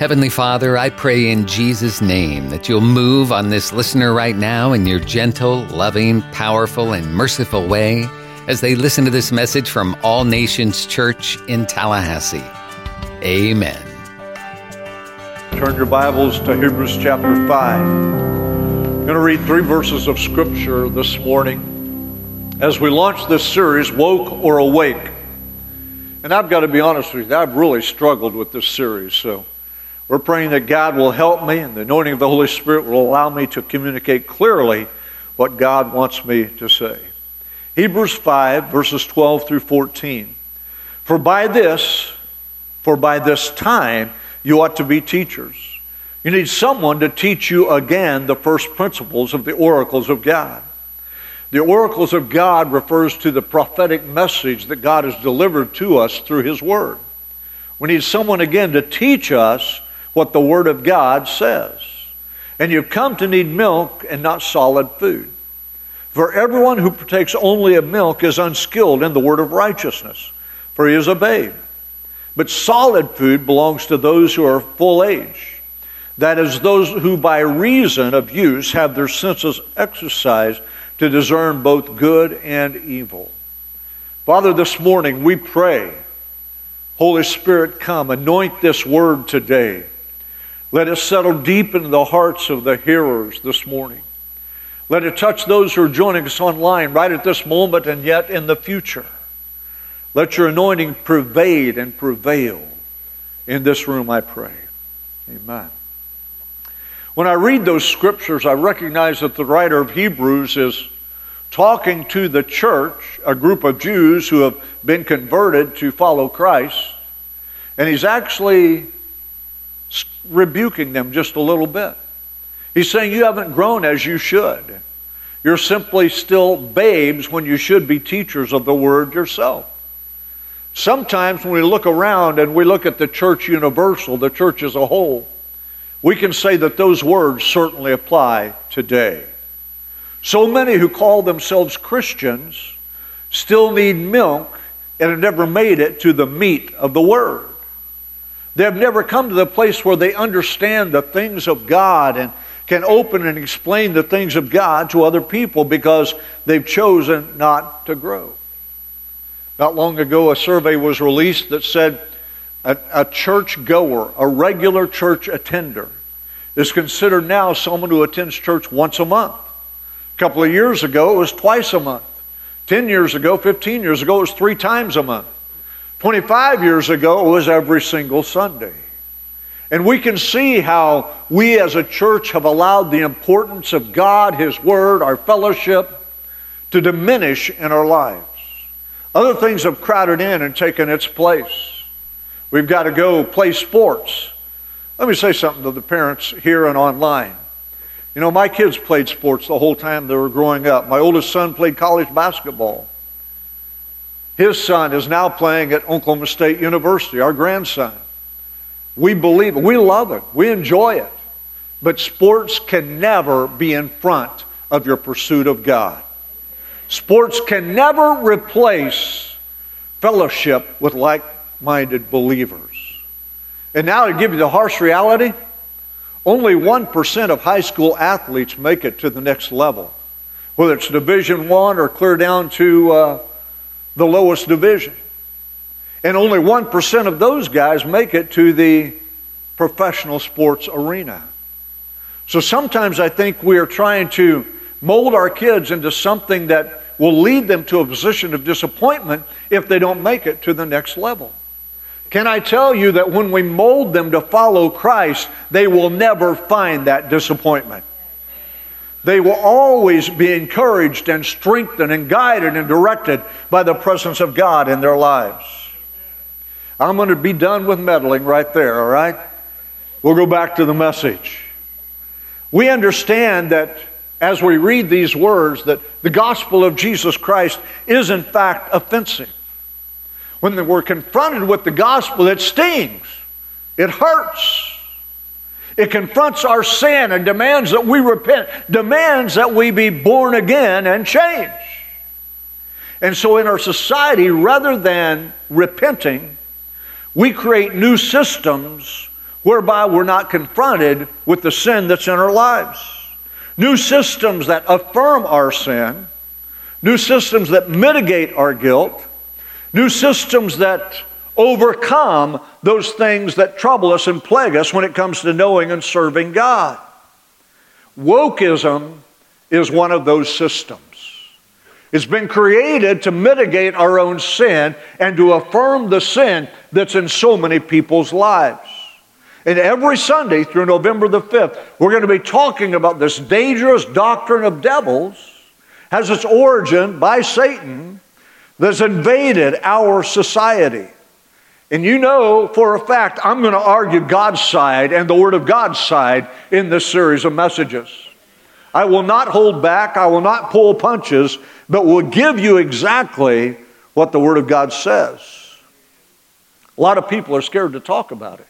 Heavenly Father, I pray in Jesus' name that you'll move on this listener right now in your gentle, loving, powerful, and merciful way as they listen to this message from All Nations Church in Tallahassee. Amen. Turn your Bibles to Hebrews chapter 5. I'm going to read three verses of Scripture this morning as we launch this series, Woke or Awake. And I've got to be honest with you, I've really struggled with this series, so we're praying that God will help me and the anointing of the Holy Spirit will allow me to communicate clearly what God wants me to say. Hebrews 5, verses 12 through 14. For by this, for by this time, you ought to be teachers. You need someone to teach you again the first principles of the oracles of God. The oracles of God refers to the prophetic message that God has delivered to us through His Word. We need someone again to teach us what the Word of God says. And you've come to need milk and not solid food. For everyone who partakes only of milk is unskilled in the word of righteousness, for he is a babe. But solid food belongs to those who are full age. That is, those who by reason of use have their senses exercised to discern both good and evil. Father, this morning we pray, Holy Spirit, come, anoint this word today. Let it settle deep into the hearts of the hearers this morning. Let it touch those who are joining us online right at this moment and yet in the future. Let your anointing pervade and prevail in this room, I pray. Amen. When I read those scriptures, I recognize that the writer of Hebrews is talking to the church, a group of Jews who have been converted to follow Christ, and he's actually rebuking them just a little bit. He's saying, You haven't grown as you should. You're simply still babes when you should be teachers of the word yourself. Sometimes when we look around and we look at the church universal, the church as a whole, we can say that those words certainly apply today. So many who call themselves Christians still need milk and have never made it to the meat of the word. They have never come to the place where they understand the things of God and can open and explain the things of God to other people because they've chosen not to grow. Not long ago, a survey was released that said a, a church goer, a regular church attender, is considered now someone who attends church once a month. A couple of years ago, it was twice a month. 10 years ago, 15 years ago, it was three times a month. 25 years ago, it was every single Sunday. And we can see how we as a church have allowed the importance of God, His Word, our fellowship to diminish in our lives. Other things have crowded in and taken its place. We've got to go play sports. Let me say something to the parents here and online. You know, my kids played sports the whole time they were growing up. My oldest son played college basketball. His son is now playing at Oklahoma State University, our grandson. We believe it. We love it. We enjoy it. But sports can never be in front of your pursuit of God. Sports can never replace fellowship with like minded believers. And now to give you the harsh reality only 1% of high school athletes make it to the next level, whether it's Division One or clear down to uh, the lowest division. And only 1% of those guys make it to the professional sports arena. So sometimes I think we are trying to mold our kids into something that will lead them to a position of disappointment if they don't make it to the next level. Can I tell you that when we mold them to follow Christ, they will never find that disappointment? They will always be encouraged and strengthened and guided and directed by the presence of God in their lives. I'm going to be done with meddling right there, all right? We'll go back to the message. We understand that as we read these words that the gospel of Jesus Christ is in fact offensive. When we're confronted with the gospel, it stings. It hurts. It confronts our sin and demands that we repent, demands that we be born again and change. And so, in our society, rather than repenting, we create new systems whereby we're not confronted with the sin that's in our lives. New systems that affirm our sin, new systems that mitigate our guilt, new systems that overcome those things that trouble us and plague us when it comes to knowing and serving God. Wokeism is one of those systems. It's been created to mitigate our own sin and to affirm the sin that's in so many people's lives. And every Sunday through November the 5th, we're going to be talking about this dangerous doctrine of devils, has its origin by Satan, that's invaded our society. And you know for a fact, I'm going to argue God's side and the Word of God's side in this series of messages. I will not hold back, I will not pull punches, but will give you exactly what the Word of God says. A lot of people are scared to talk about it.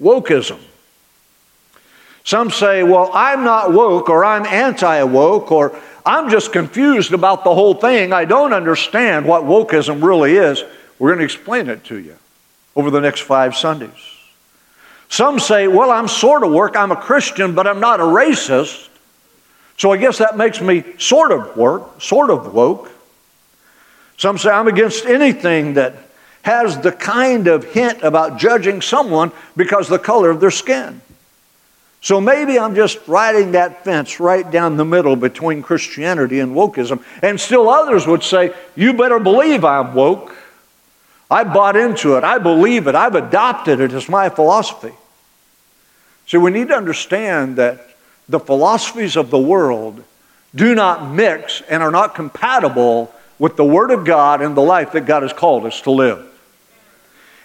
Wokeism. Some say, well, I'm not woke, or I'm anti woke, or I'm just confused about the whole thing. I don't understand what wokeism really is. We're going to explain it to you over the next five Sundays. Some say, well, I'm sort of woke, I'm a Christian, but I'm not a racist. So I guess that makes me sort of work, sort of woke. Some say I'm against anything that has the kind of hint about judging someone because the color of their skin. So maybe I'm just riding that fence right down the middle between Christianity and wokeism. And still others would say, You better believe I'm woke. I bought into it. I believe it. I've adopted it as my philosophy. See, we need to understand that the philosophies of the world do not mix and are not compatible with the Word of God and the life that God has called us to live.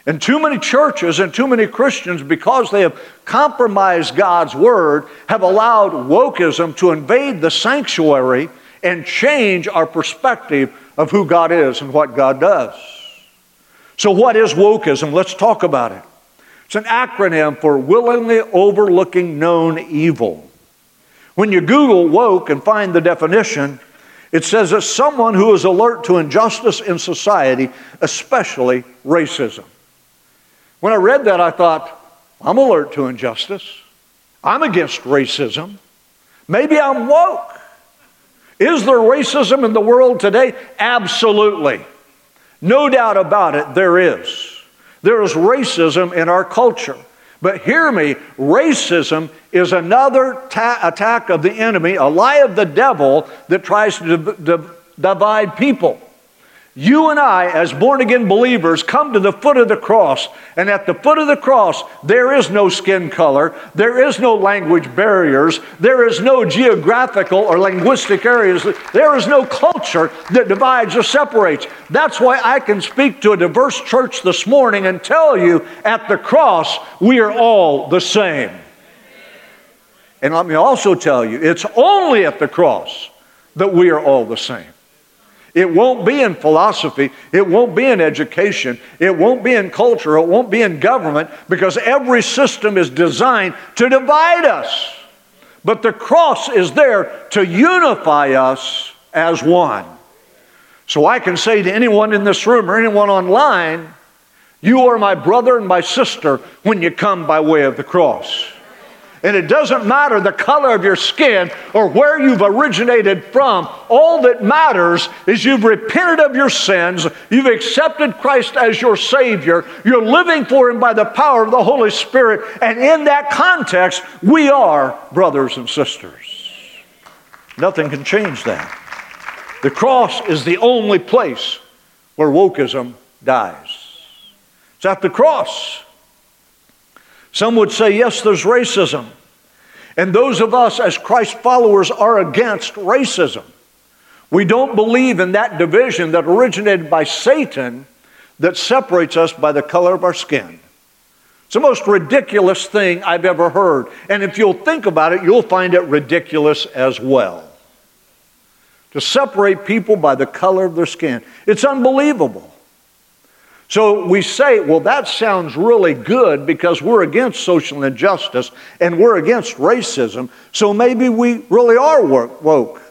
And too many churches and too many Christians, because they have compromised God's word, have allowed wokeism to invade the sanctuary and change our perspective of who God is and what God does. So, what is wokeism? Let's talk about it. It's an acronym for willingly overlooking known evil. When you Google woke and find the definition, it says it's someone who is alert to injustice in society, especially racism. When I read that, I thought, I'm alert to injustice. I'm against racism. Maybe I'm woke. Is there racism in the world today? Absolutely. No doubt about it, there is. There is racism in our culture. But hear me, racism is another ta- attack of the enemy, a lie of the devil that tries to divide people. You and I, as born again believers, come to the foot of the cross, and at the foot of the cross, there is no skin color, there is no language barriers, there is no geographical or linguistic areas, there is no culture that divides or separates. That's why I can speak to a diverse church this morning and tell you at the cross, we are all the same. And let me also tell you, it's only at the cross that we are all the same. It won't be in philosophy. It won't be in education. It won't be in culture. It won't be in government because every system is designed to divide us. But the cross is there to unify us as one. So I can say to anyone in this room or anyone online, you are my brother and my sister when you come by way of the cross. And it doesn't matter the color of your skin or where you've originated from. All that matters is you've repented of your sins, you've accepted Christ as your Savior, you're living for Him by the power of the Holy Spirit. And in that context, we are brothers and sisters. Nothing can change that. The cross is the only place where wokeism dies. It's at the cross. Some would say, yes, there's racism. And those of us as Christ followers are against racism. We don't believe in that division that originated by Satan that separates us by the color of our skin. It's the most ridiculous thing I've ever heard. And if you'll think about it, you'll find it ridiculous as well. To separate people by the color of their skin. It's unbelievable. So we say, well, that sounds really good because we're against social injustice and we're against racism, so maybe we really are woke.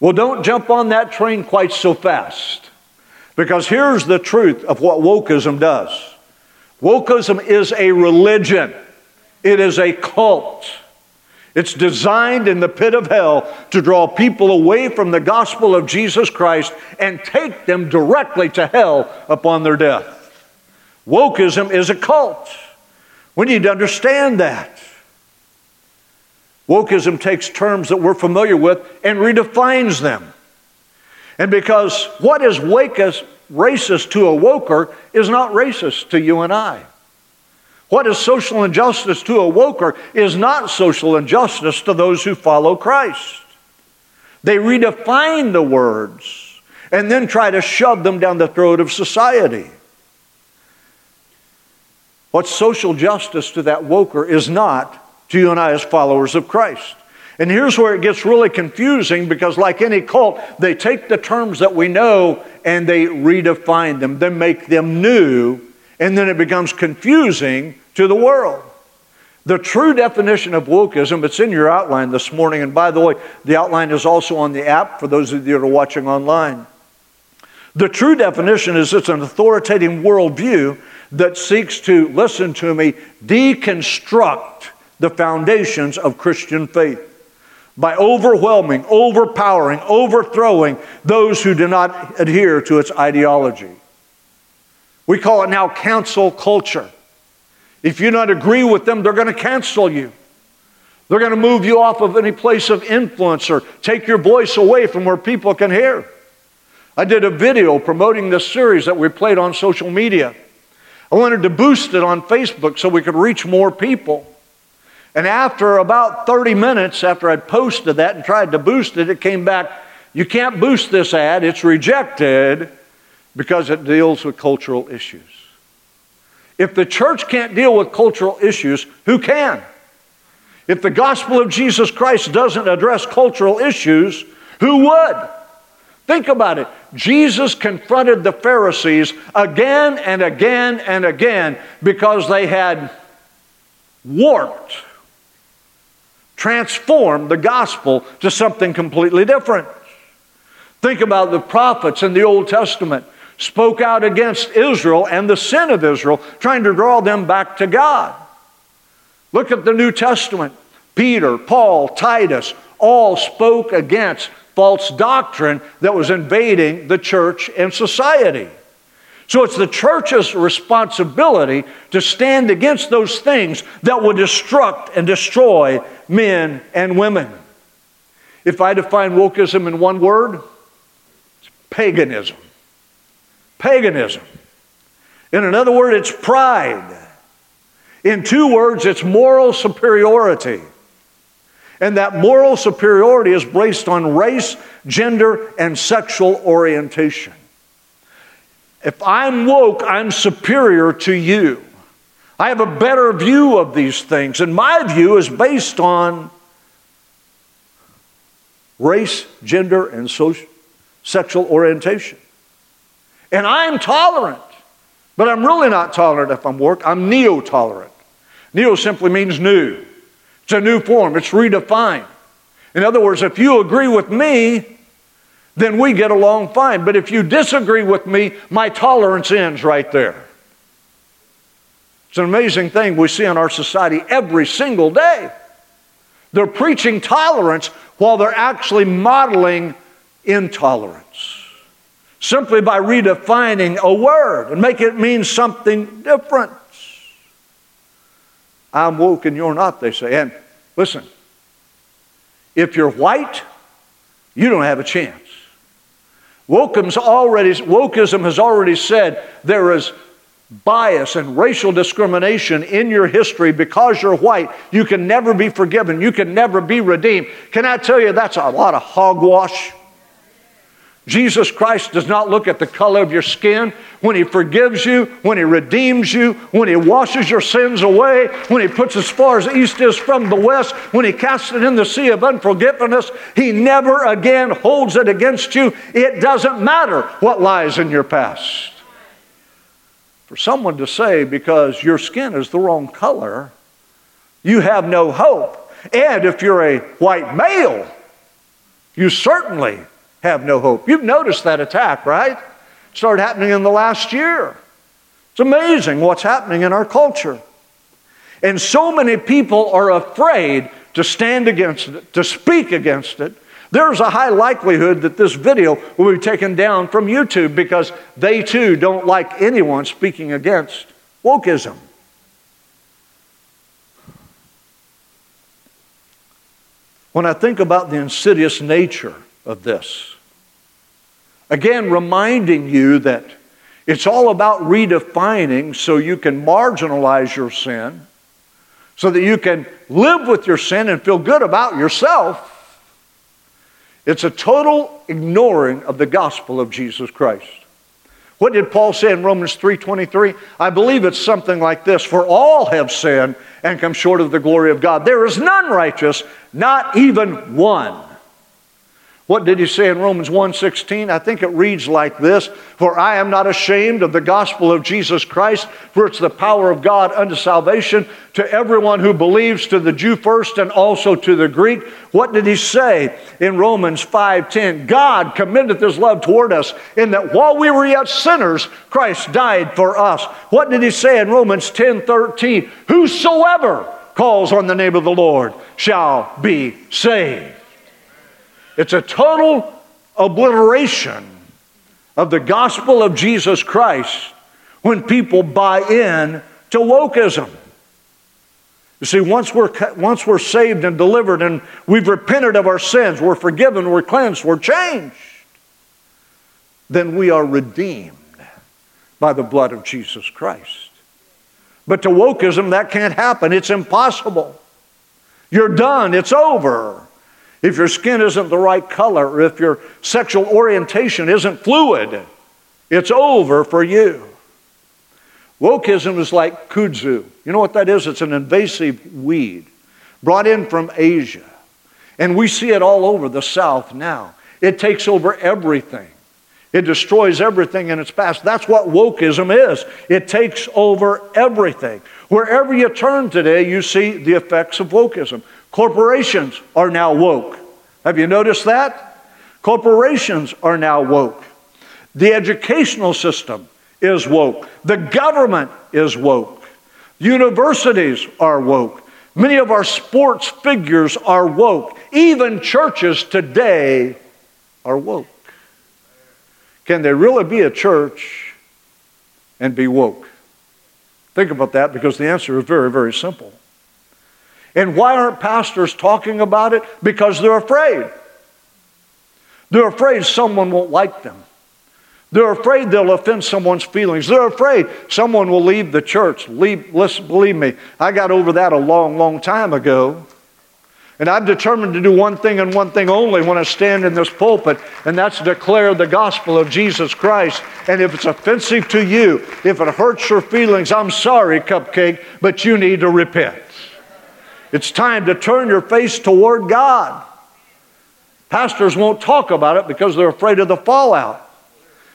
Well, don't jump on that train quite so fast because here's the truth of what wokeism does wokeism is a religion. It is a cult. It's designed in the pit of hell to draw people away from the gospel of Jesus Christ and take them directly to hell upon their death. Wokeism is a cult. We need to understand that. Wokeism takes terms that we're familiar with and redefines them. And because what is racist to a woker is not racist to you and I. What is social injustice to a woker is not social injustice to those who follow Christ. They redefine the words and then try to shove them down the throat of society. What's social justice to that woker is not to you and I as followers of Christ. And here's where it gets really confusing because, like any cult, they take the terms that we know and they redefine them, they make them new and then it becomes confusing to the world. The true definition of wokeism, it's in your outline this morning, and by the way, the outline is also on the app for those of you that are watching online. The true definition is it's an authoritative worldview that seeks to, listen to me, deconstruct the foundations of Christian faith by overwhelming, overpowering, overthrowing those who do not adhere to its ideology. We call it now cancel culture. If you don't agree with them, they're going to cancel you. They're going to move you off of any place of influence or take your voice away from where people can hear. I did a video promoting this series that we played on social media. I wanted to boost it on Facebook so we could reach more people. And after about 30 minutes after I'd posted that and tried to boost it, it came back, you can't boost this ad, it's rejected because it deals with cultural issues. If the church can't deal with cultural issues, who can? If the gospel of Jesus Christ doesn't address cultural issues, who would? Think about it. Jesus confronted the Pharisees again and again and again because they had warped, transformed the gospel to something completely different. Think about the prophets in the Old Testament spoke out against Israel and the sin of Israel, trying to draw them back to God. Look at the New Testament. Peter, Paul, Titus all spoke against false doctrine that was invading the church and society. So it's the church's responsibility to stand against those things that will destruct and destroy men and women. If I define wokeism in one word, it's paganism paganism. In another word, it's pride. In two words, it's moral superiority. And that moral superiority is based on race, gender, and sexual orientation. If I'm woke, I'm superior to you. I have a better view of these things, and my view is based on race, gender, and social, sexual orientation. And I'm tolerant, but I'm really not tolerant if I'm woke. I'm neo tolerant. Neo simply means new, it's a new form, it's redefined. In other words, if you agree with me, then we get along fine. But if you disagree with me, my tolerance ends right there. It's an amazing thing we see in our society every single day. They're preaching tolerance while they're actually modeling intolerance simply by redefining a word and make it mean something different. I'm woke and you're not, they say. And listen, if you're white, you don't have a chance. Wokeism's already, wokeism has already said there is bias and racial discrimination in your history because you're white. You can never be forgiven. You can never be redeemed. Can I tell you that's a lot of hogwash? Jesus Christ does not look at the color of your skin. When He forgives you, when He redeems you, when He washes your sins away, when He puts as far as east is from the west, when He casts it in the sea of unforgiveness, He never again holds it against you. It doesn't matter what lies in your past. For someone to say, because your skin is the wrong color, you have no hope. And if you're a white male, you certainly have no hope. You've noticed that attack, right? It started happening in the last year. It's amazing what's happening in our culture. And so many people are afraid to stand against it, to speak against it. There's a high likelihood that this video will be taken down from YouTube because they too don't like anyone speaking against wokeism. When I think about the insidious nature of this, again, reminding you that it's all about redefining so you can marginalize your sin so that you can live with your sin and feel good about yourself. It's a total ignoring of the gospel of Jesus Christ. What did Paul say in Romans 3:23? I believe it's something like this, for all have sinned and come short of the glory of God. There is none righteous, not even one. What did he say in Romans 1:16? I think it reads like this, "For I am not ashamed of the gospel of Jesus Christ, for it's the power of God unto salvation to everyone who believes, to the Jew first and also to the Greek." What did he say in Romans 5:10? God commendeth his love toward us in that while we were yet sinners, Christ died for us. What did he say in Romans 10:13? Whosoever calls on the name of the Lord shall be saved. It's a total obliteration of the gospel of Jesus Christ when people buy in to wokeism. You see, once we're, once we're saved and delivered and we've repented of our sins, we're forgiven, we're cleansed, we're changed, then we are redeemed by the blood of Jesus Christ. But to wokeism, that can't happen. It's impossible. You're done, it's over if your skin isn't the right color, or if your sexual orientation isn't fluid, it's over for you. Wokeism is like kudzu. You know what that is? It's an invasive weed brought in from Asia. And we see it all over the South now. It takes over everything. It destroys everything in its path. That's what wokeism is. It takes over everything. Wherever you turn today, you see the effects of wokeism. Corporations are now woke. Have you noticed that? Corporations are now woke. The educational system is woke. The government is woke. Universities are woke. Many of our sports figures are woke. Even churches today are woke. Can there really be a church and be woke? Think about that because the answer is very, very simple. And why aren't pastors talking about it? Because they're afraid. They're afraid someone won't like them. They're afraid they'll offend someone's feelings. They're afraid someone will leave the church. Leave, listen, believe me, I got over that a long, long time ago. And I'm determined to do one thing and one thing only when I stand in this pulpit, and that's declare the gospel of Jesus Christ. And if it's offensive to you, if it hurts your feelings, I'm sorry, Cupcake, but you need to repent. It's time to turn your face toward God. Pastors won't talk about it because they're afraid of the fallout.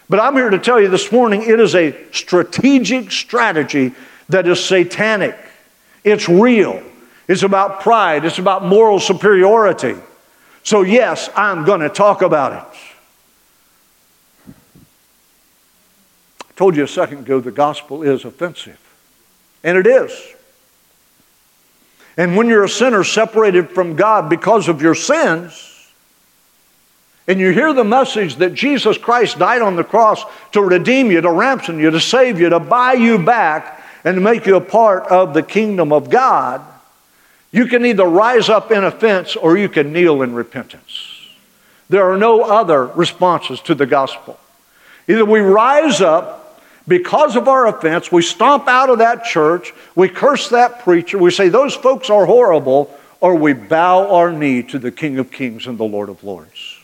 But I'm here to tell you this morning it is a strategic strategy that is satanic. It's real. It's about pride. It's about moral superiority. So, yes, I'm going to talk about it. I told you a second ago the gospel is offensive. And it is. And when you're a sinner separated from God because of your sins, and you hear the message that Jesus Christ died on the cross to redeem you, to ransom you, to save you, to buy you back, and to make you a part of the kingdom of God, you can either rise up in offense or you can kneel in repentance. There are no other responses to the gospel. Either we rise up because of our offense, we stomp out of that church, we curse that preacher, we say those folks are horrible, or we bow our knee to the King of Kings and the Lord of Lords.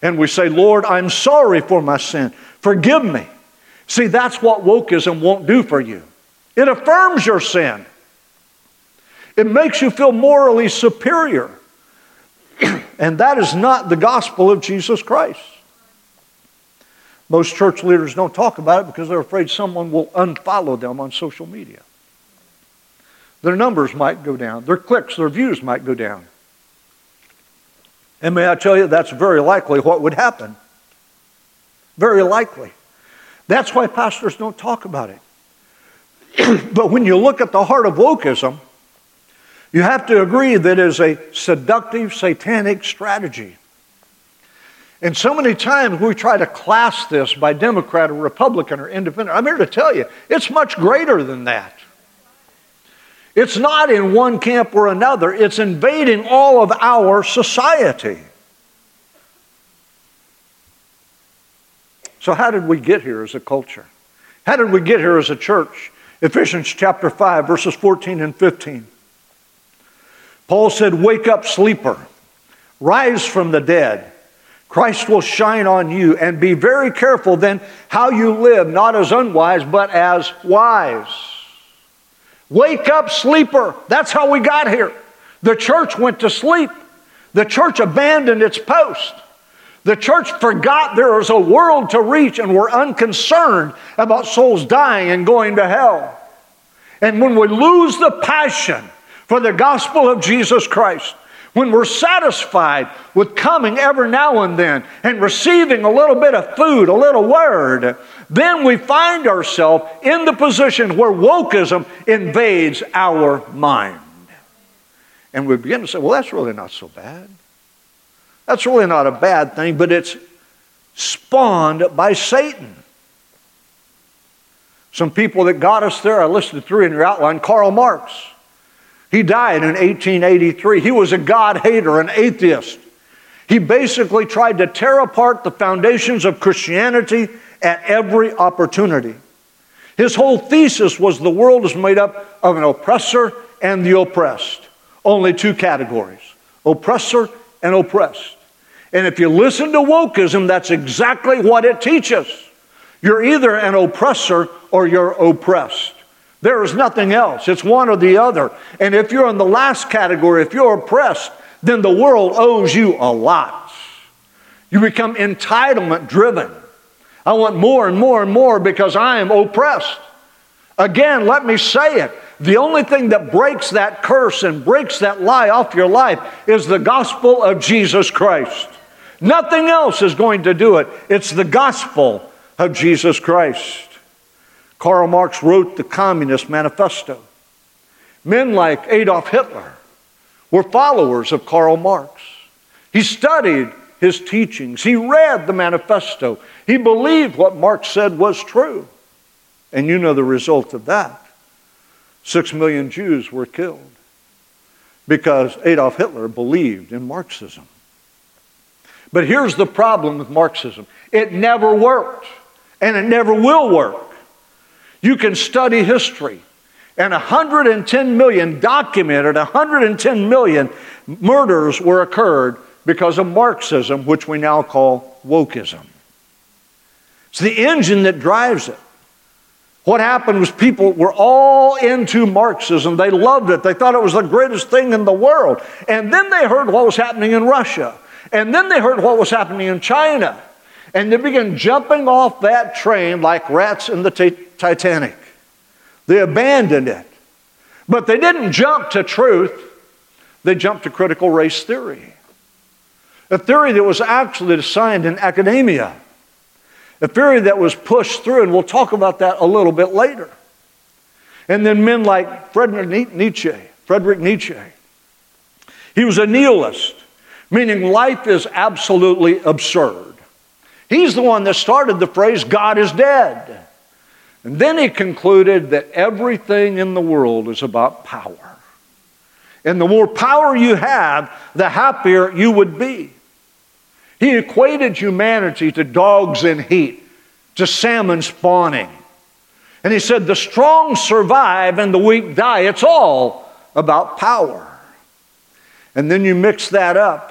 And we say, Lord, I'm sorry for my sin. Forgive me. See, that's what wokeism won't do for you. It affirms your sin. It makes you feel morally superior. and that is not the gospel of Jesus Christ. Most church leaders don't talk about it because they're afraid someone will unfollow them on social media. Their numbers might go down, their clicks, their views might go down. And may I tell you, that's very likely what would happen. Very likely. That's why pastors don't talk about it. but when you look at the heart of wokeism, you have to agree that it is a seductive, satanic strategy. And so many times we try to class this by Democrat or Republican or independent. I'm here to tell you, it's much greater than that. It's not in one camp or another, it's invading all of our society. So, how did we get here as a culture? How did we get here as a church? Ephesians chapter 5, verses 14 and 15. Paul said, Wake up, sleeper, rise from the dead. Christ will shine on you, and be very careful then how you live, not as unwise, but as wise. Wake up, sleeper. That's how we got here. The church went to sleep. The church abandoned its post. The church forgot there was a world to reach and were unconcerned about souls dying and going to hell. And when we lose the passion for the gospel of Jesus Christ, when we're satisfied with coming every now and then and receiving a little bit of food, a little word, then we find ourselves in the position where wokeism invades our mind. And we begin to say, well, that's really not so bad. That's really not a bad thing, but it's spawned by Satan. Some people that got us there, I listed three in your outline. Karl Marx. He died in 1883. He was a God hater, an atheist. He basically tried to tear apart the foundations of Christianity at every opportunity. His whole thesis was the world is made up of an oppressor and the oppressed. Only two categories oppressor and oppressed. And if you listen to wokeism, that's exactly what it teaches. You're either an oppressor or you're oppressed. There is nothing else. It's one or the other. And if you're in the last category, if you're oppressed, then the world owes you a lot. You become entitlement driven. I want more and more and more because I am oppressed. Again, let me say it. The only thing that breaks that curse and breaks that lie off your life is the gospel of Jesus Christ. Nothing else is going to do it. It's the gospel of Jesus Christ. Karl Marx wrote the Communist Manifesto. Men like Adolf Hitler were followers of Karl Marx. He studied his teachings, he read the manifesto, he believed what Marx said was true. And you know the result of that. Six million Jews were killed because Adolf Hitler believed in Marxism. But here's the problem with Marxism it never worked, and it never will work. You can study history, and 110 million documented, 110 million murders were occurred because of Marxism, which we now call wokeism. It's the engine that drives it. What happened was people were all into Marxism. They loved it. They thought it was the greatest thing in the world. And then they heard what was happening in Russia. And then they heard what was happening in China. And they began jumping off that train like rats in the t- Titanic. They abandoned it. But they didn't jump to truth, they jumped to critical race theory. A theory that was actually designed in academia. A theory that was pushed through, and we'll talk about that a little bit later. And then men like Friedrich Nietzsche, Friedrich Nietzsche. He was a nihilist meaning life is absolutely absurd. He's the one that started the phrase, God is dead. And then he concluded that everything in the world is about power. And the more power you have, the happier you would be. He equated humanity to dogs in heat, to salmon spawning. And he said, the strong survive and the weak die. It's all about power. And then you mix that up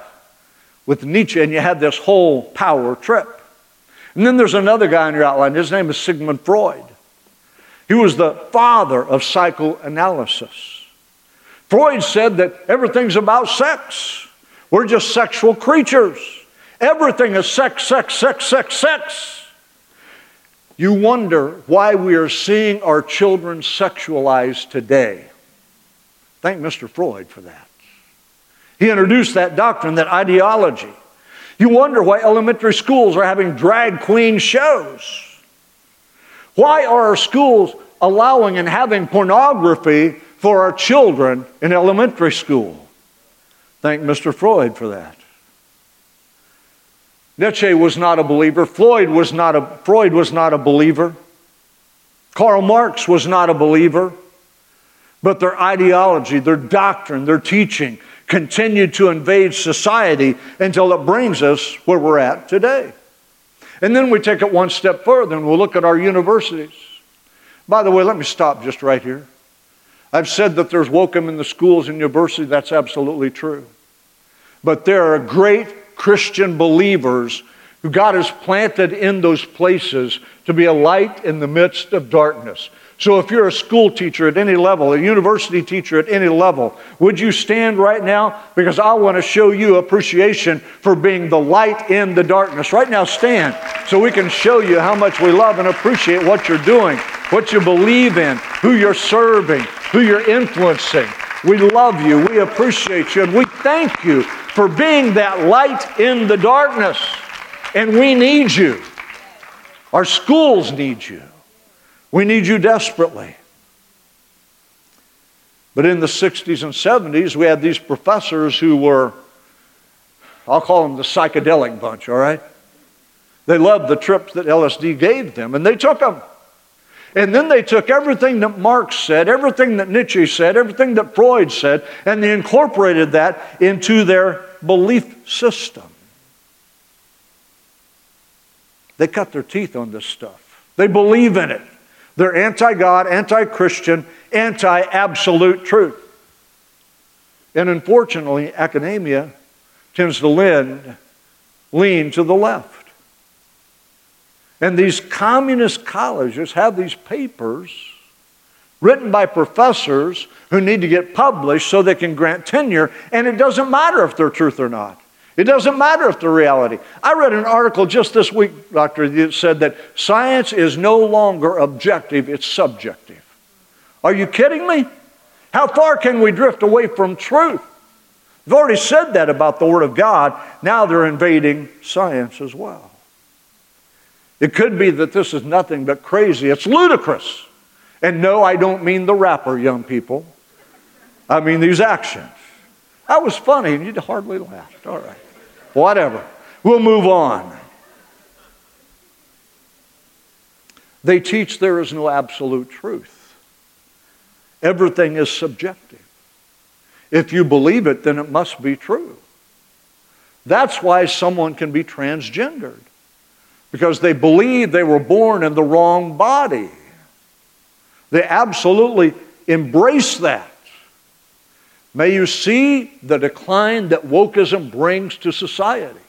with Nietzsche, and you have this whole power trip. And then there's another guy in your outline. His name is Sigmund Freud. He was the father of psychoanalysis. Freud said that everything's about sex. We're just sexual creatures. Everything is sex, sex, sex, sex, sex. You wonder why we are seeing our children sexualized today. Thank Mr. Freud for that. He introduced that doctrine, that ideology. You wonder why elementary schools are having drag queen shows. Why are our schools allowing and having pornography for our children in elementary school. Thank Mr. Freud for that. Nietzsche was not a believer. Floyd was not a, Freud was not a believer. Karl Marx was not a believer. But their ideology, their doctrine, their teaching continued to invade society until it brings us where we're at today. And then we take it one step further and we'll look at our universities. By the way, let me stop just right here. I've said that there's wokeism in the schools and universities. That's absolutely true. But there are great Christian believers who God has planted in those places to be a light in the midst of darkness. So if you're a school teacher at any level, a university teacher at any level, would you stand right now? Because I want to show you appreciation for being the light in the darkness. Right now, stand so we can show you how much we love and appreciate what you're doing, what you believe in, who you're serving, who you're influencing. We love you, we appreciate you, and we thank you for being that light in the darkness. And we need you. Our schools need you. We need you desperately. But in the 60s and 70s, we had these professors who were, I'll call them the psychedelic bunch, all right? They loved the trips that LSD gave them, and they took them. And then they took everything that Marx said, everything that Nietzsche said, everything that Freud said, and they incorporated that into their belief system. They cut their teeth on this stuff. They believe in it. They're anti God, anti Christian, anti absolute truth. And unfortunately, academia tends to lean, lean to the left. And these communist colleges have these papers written by professors who need to get published so they can grant tenure, and it doesn't matter if they're truth or not. It doesn't matter if the reality. I read an article just this week, Doctor, that said that science is no longer objective, it's subjective. Are you kidding me? How far can we drift away from truth? They've already said that about the Word of God. Now they're invading science as well. It could be that this is nothing but crazy. It's ludicrous. And no, I don't mean the rapper, young people. I mean these actions. That was funny, and you hardly laughed. All right. Whatever. We'll move on. They teach there is no absolute truth. Everything is subjective. If you believe it, then it must be true. That's why someone can be transgendered, because they believe they were born in the wrong body. They absolutely embrace that. May you see the decline that wokeism brings to society.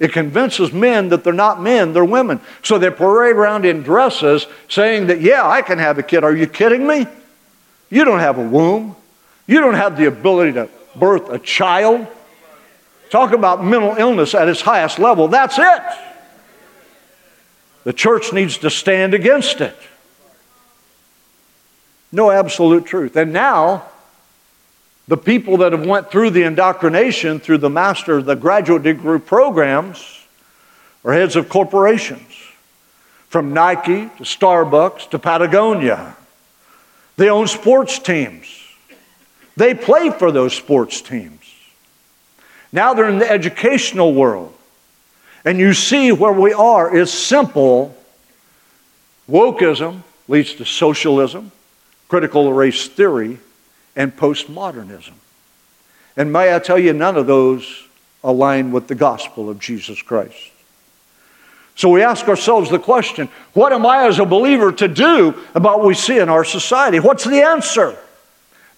It convinces men that they're not men, they're women. So they parade around in dresses saying that, yeah, I can have a kid. Are you kidding me? You don't have a womb. You don't have the ability to birth a child. Talk about mental illness at its highest level. That's it. The church needs to stand against it. No absolute truth. And now, the people that have went through the indoctrination through the master, the graduate degree programs, are heads of corporations, from Nike to Starbucks to Patagonia. They own sports teams. They play for those sports teams. Now they're in the educational world. And you see where we are is simple. Wokeism leads to socialism, critical race theory, and postmodernism. And may I tell you, none of those align with the gospel of Jesus Christ. So we ask ourselves the question what am I as a believer to do about what we see in our society? What's the answer?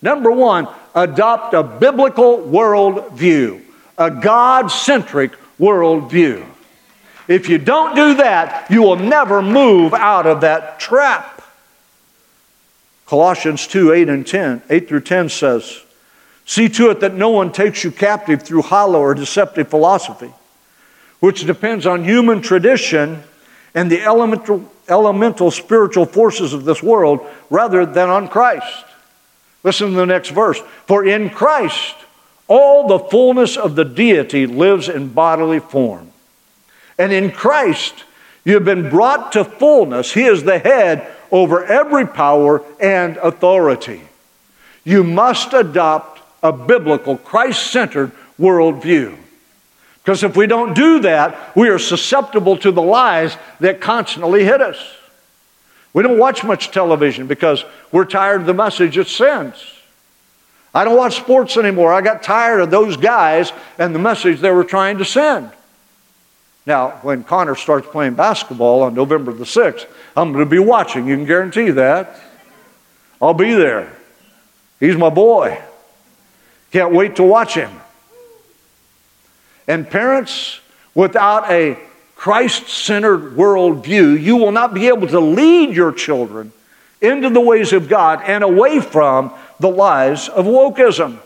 Number one, adopt a biblical worldview, a God centric worldview. If you don't do that, you will never move out of that trap. Colossians 2 8 and 10, 8 through 10 says, See to it that no one takes you captive through hollow or deceptive philosophy, which depends on human tradition and the elemental, elemental spiritual forces of this world rather than on Christ. Listen to the next verse. For in Christ, all the fullness of the deity lives in bodily form. And in Christ, you have been brought to fullness. He is the head over every power and authority. You must adopt a biblical, Christ centered worldview. Because if we don't do that, we are susceptible to the lies that constantly hit us. We don't watch much television because we're tired of the message it sends. I don't watch sports anymore. I got tired of those guys and the message they were trying to send. Now, when Connor starts playing basketball on November the 6th, I'm going to be watching. You can guarantee that. I'll be there. He's my boy. Can't wait to watch him. And parents, without a Christ centered worldview, you will not be able to lead your children into the ways of God and away from the lies of wokeism.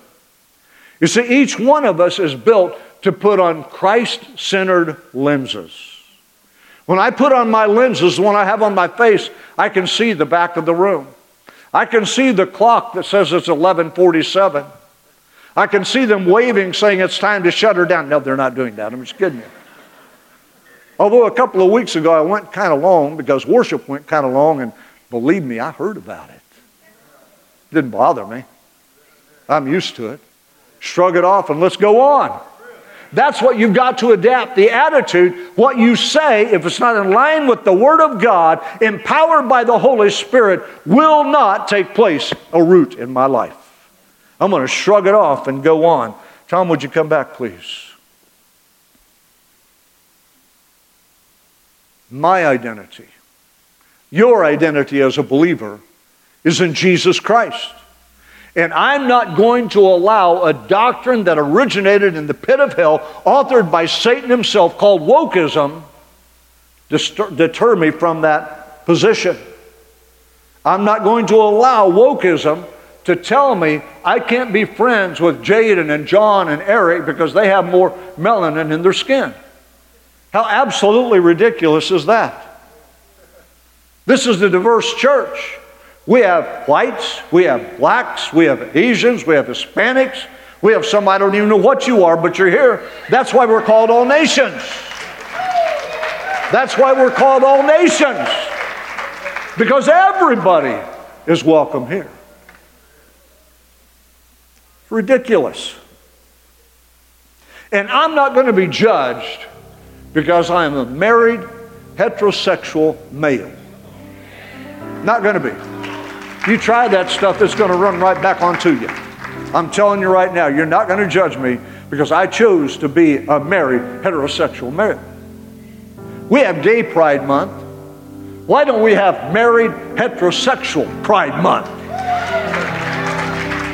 You see, each one of us is built to put on Christ centered lenses. When I put on my lenses, the one I have on my face, I can see the back of the room. I can see the clock that says it's 1147. I can see them waving, saying it's time to shut her down. No, they're not doing that. I'm just kidding you. Although a couple of weeks ago I went kind of long because worship went kind of long, and believe me, I heard about it. it. Didn't bother me. I'm used to it. Shrug it off and let's go on. That's what you've got to adapt the attitude. What you say, if it's not in line with the Word of God, empowered by the Holy Spirit, will not take place a root in my life. I'm going to shrug it off and go on. Tom, would you come back, please? My identity, your identity as a believer, is in Jesus Christ. And I'm not going to allow a doctrine that originated in the pit of hell, authored by Satan himself, called wokeism, deter me from that position. I'm not going to allow wokeism to tell me I can't be friends with Jaden and John and Eric because they have more melanin in their skin. How absolutely ridiculous is that? This is the diverse church. We have whites, we have blacks, we have Asians, we have Hispanics, we have some I don't even know what you are, but you're here. That's why we're called all nations. That's why we're called all nations. Because everybody is welcome here. Ridiculous. And I'm not going to be judged because I am a married heterosexual male. Not going to be. You try that stuff, it's going to run right back onto you. I'm telling you right now, you're not going to judge me because I chose to be a married heterosexual male. We have Gay Pride Month. Why don't we have married heterosexual Pride Month?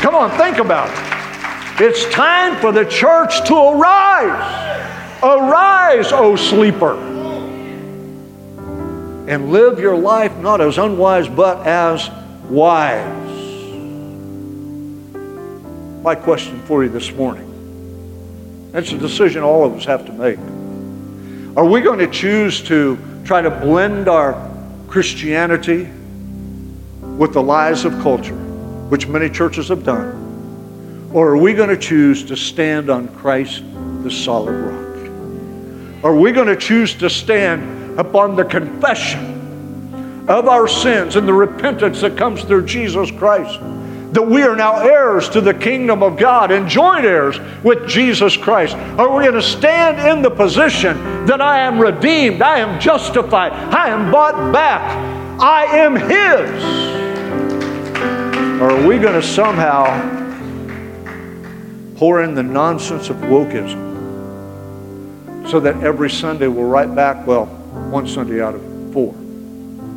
Come on, think about it. It's time for the church to arise. Arise, O sleeper. And live your life not as unwise, but as wise. My question for you this morning. it's a decision all of us have to make. Are we going to choose to try to blend our Christianity with the lies of culture? which many churches have done? Or are we going to choose to stand on Christ, the solid rock? Are we going to choose to stand upon the confession of our sins and the repentance that comes through Jesus Christ? That we are now heirs to the kingdom of God and joint heirs with Jesus Christ? Are we going to stand in the position that I am redeemed, I am justified, I am bought back, I am His? Or are we going to somehow pour in the nonsense of wokeism so that every Sunday we're right back, well, one Sunday out of four,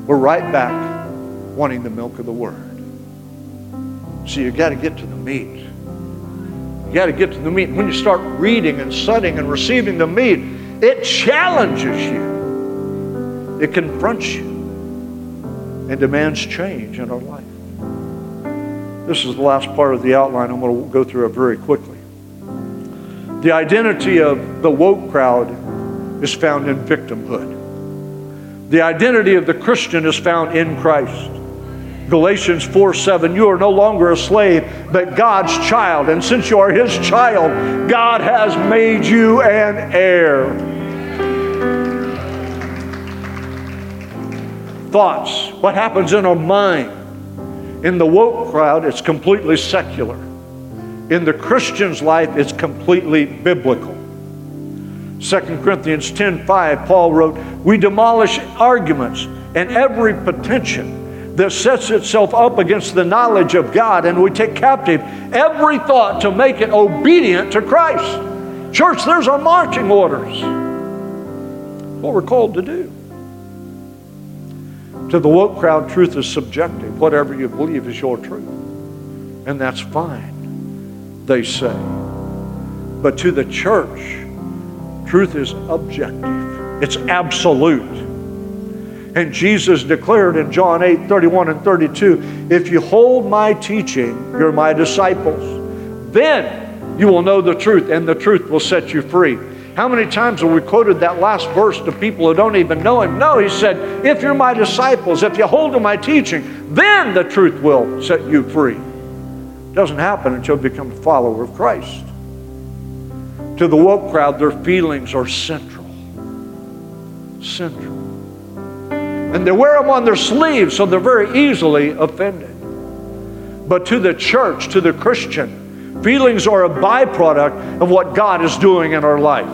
we're right back wanting the milk of the Word? So you got to get to the meat. You got to get to the meat. When you start reading and studying and receiving the meat, it challenges you, it confronts you, and demands change in our life. This is the last part of the outline. I'm going to go through it very quickly. The identity of the woke crowd is found in victimhood. The identity of the Christian is found in Christ. Galatians 4 7, you are no longer a slave, but God's child. And since you are his child, God has made you an heir. thoughts, what happens in our mind. In the woke crowd, it's completely secular. In the Christian's life, it's completely biblical. 2 Corinthians 10:5, Paul wrote, "We demolish arguments and every pretension that sets itself up against the knowledge of God, and we take captive every thought to make it obedient to Christ." Church, there's our marching orders. What we're called to do. To the woke crowd, truth is subjective. Whatever you believe is your truth. And that's fine, they say. But to the church, truth is objective, it's absolute. And Jesus declared in John 8 31 and 32 if you hold my teaching, you're my disciples. Then you will know the truth, and the truth will set you free. How many times have we quoted that last verse to people who don't even know him? No, he said, if you're my disciples, if you hold to my teaching, then the truth will set you free. It doesn't happen until you become a follower of Christ. To the woke crowd, their feelings are central. Central. And they wear them on their sleeves, so they're very easily offended. But to the church, to the Christian, feelings are a byproduct of what God is doing in our life.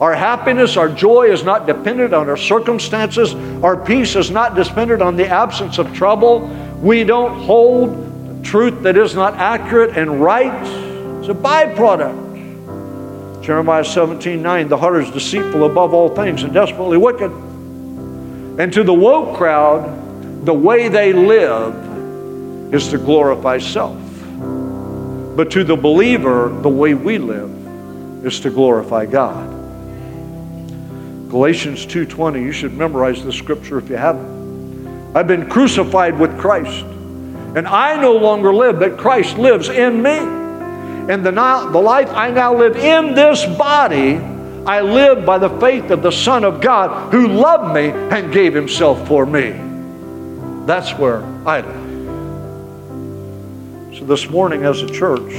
Our happiness, our joy is not dependent on our circumstances. Our peace is not dependent on the absence of trouble. We don't hold truth that is not accurate and right. It's a byproduct. Jeremiah 17 9, the heart is deceitful above all things and desperately wicked. And to the woke crowd, the way they live is to glorify self. But to the believer, the way we live is to glorify God. Galatians 2:20, you should memorize the scripture if you haven't. I've been crucified with Christ, and I no longer live, but Christ lives in me. And the, now, the life I now live in this body, I live by the faith of the Son of God who loved me and gave himself for me. That's where I live. So this morning as a church,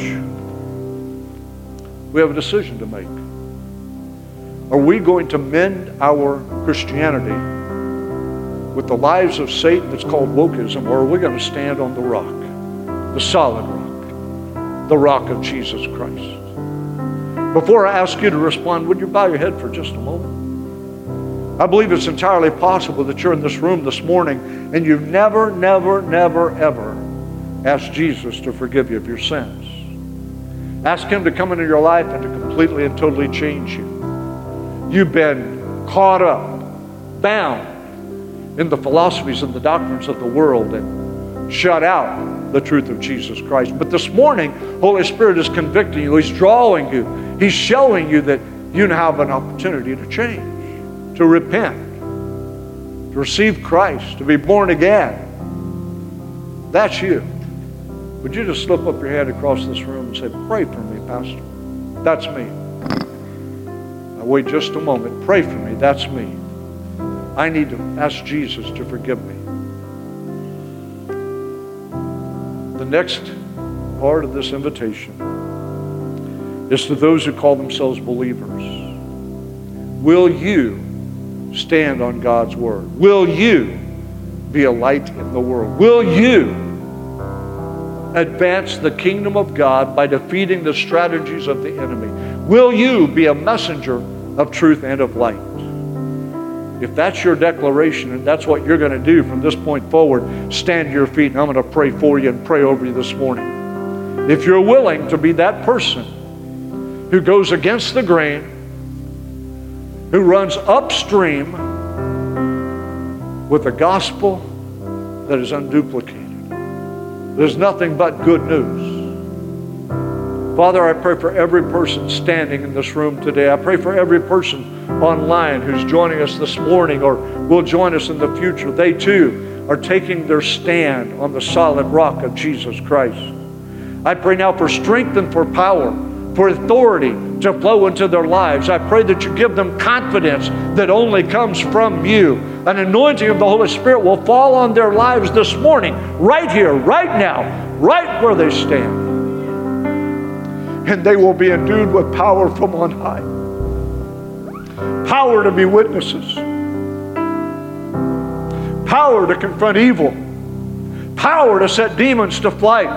we have a decision to make. Are we going to mend our Christianity with the lives of Satan that's called wokeism, or are we going to stand on the rock, the solid rock, the rock of Jesus Christ? Before I ask you to respond, would you bow your head for just a moment? I believe it's entirely possible that you're in this room this morning and you've never, never, never, ever asked Jesus to forgive you of your sins. Ask Him to come into your life and to completely and totally change you. You've been caught up, bound in the philosophies and the doctrines of the world and shut out the truth of Jesus Christ. But this morning, Holy Spirit is convicting you. He's drawing you. He's showing you that you have an opportunity to change, to repent, to receive Christ, to be born again. That's you. Would you just slip up your hand across this room and say, Pray for me, Pastor? That's me. Now, wait just a moment. Pray for me. That's me. I need to ask Jesus to forgive me. Next part of this invitation is to those who call themselves believers. Will you stand on God's word? Will you be a light in the world? Will you advance the kingdom of God by defeating the strategies of the enemy? Will you be a messenger of truth and of light. If that's your declaration and that's what you're going to do from this point forward, stand to your feet and I'm going to pray for you and pray over you this morning. If you're willing to be that person who goes against the grain, who runs upstream with a gospel that is unduplicated, there's nothing but good news. Father, I pray for every person standing in this room today. I pray for every person online who's joining us this morning or will join us in the future. They too are taking their stand on the solid rock of Jesus Christ. I pray now for strength and for power, for authority to flow into their lives. I pray that you give them confidence that only comes from you. An anointing of the Holy Spirit will fall on their lives this morning, right here, right now, right where they stand and they will be endued with power from on high. Power to be witnesses. power to confront evil, power to set demons to flight,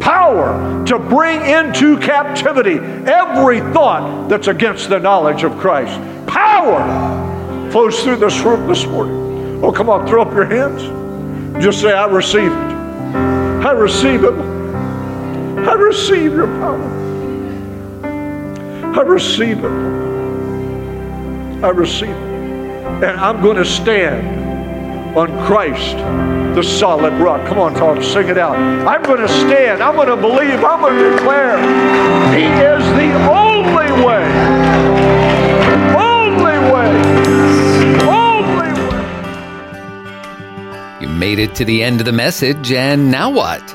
power to bring into captivity every thought that's against the knowledge of Christ. Power flows through this room this morning. Oh, come on, throw up your hands. Just say, I receive it. I receive it. I receive your power. I receive it. I receive it. And I'm going to stand on Christ, the solid rock. Come on, Tom, sing it out. I'm going to stand. I'm going to believe. I'm going to declare He is the only way. Only way. Only way. You made it to the end of the message, and now what?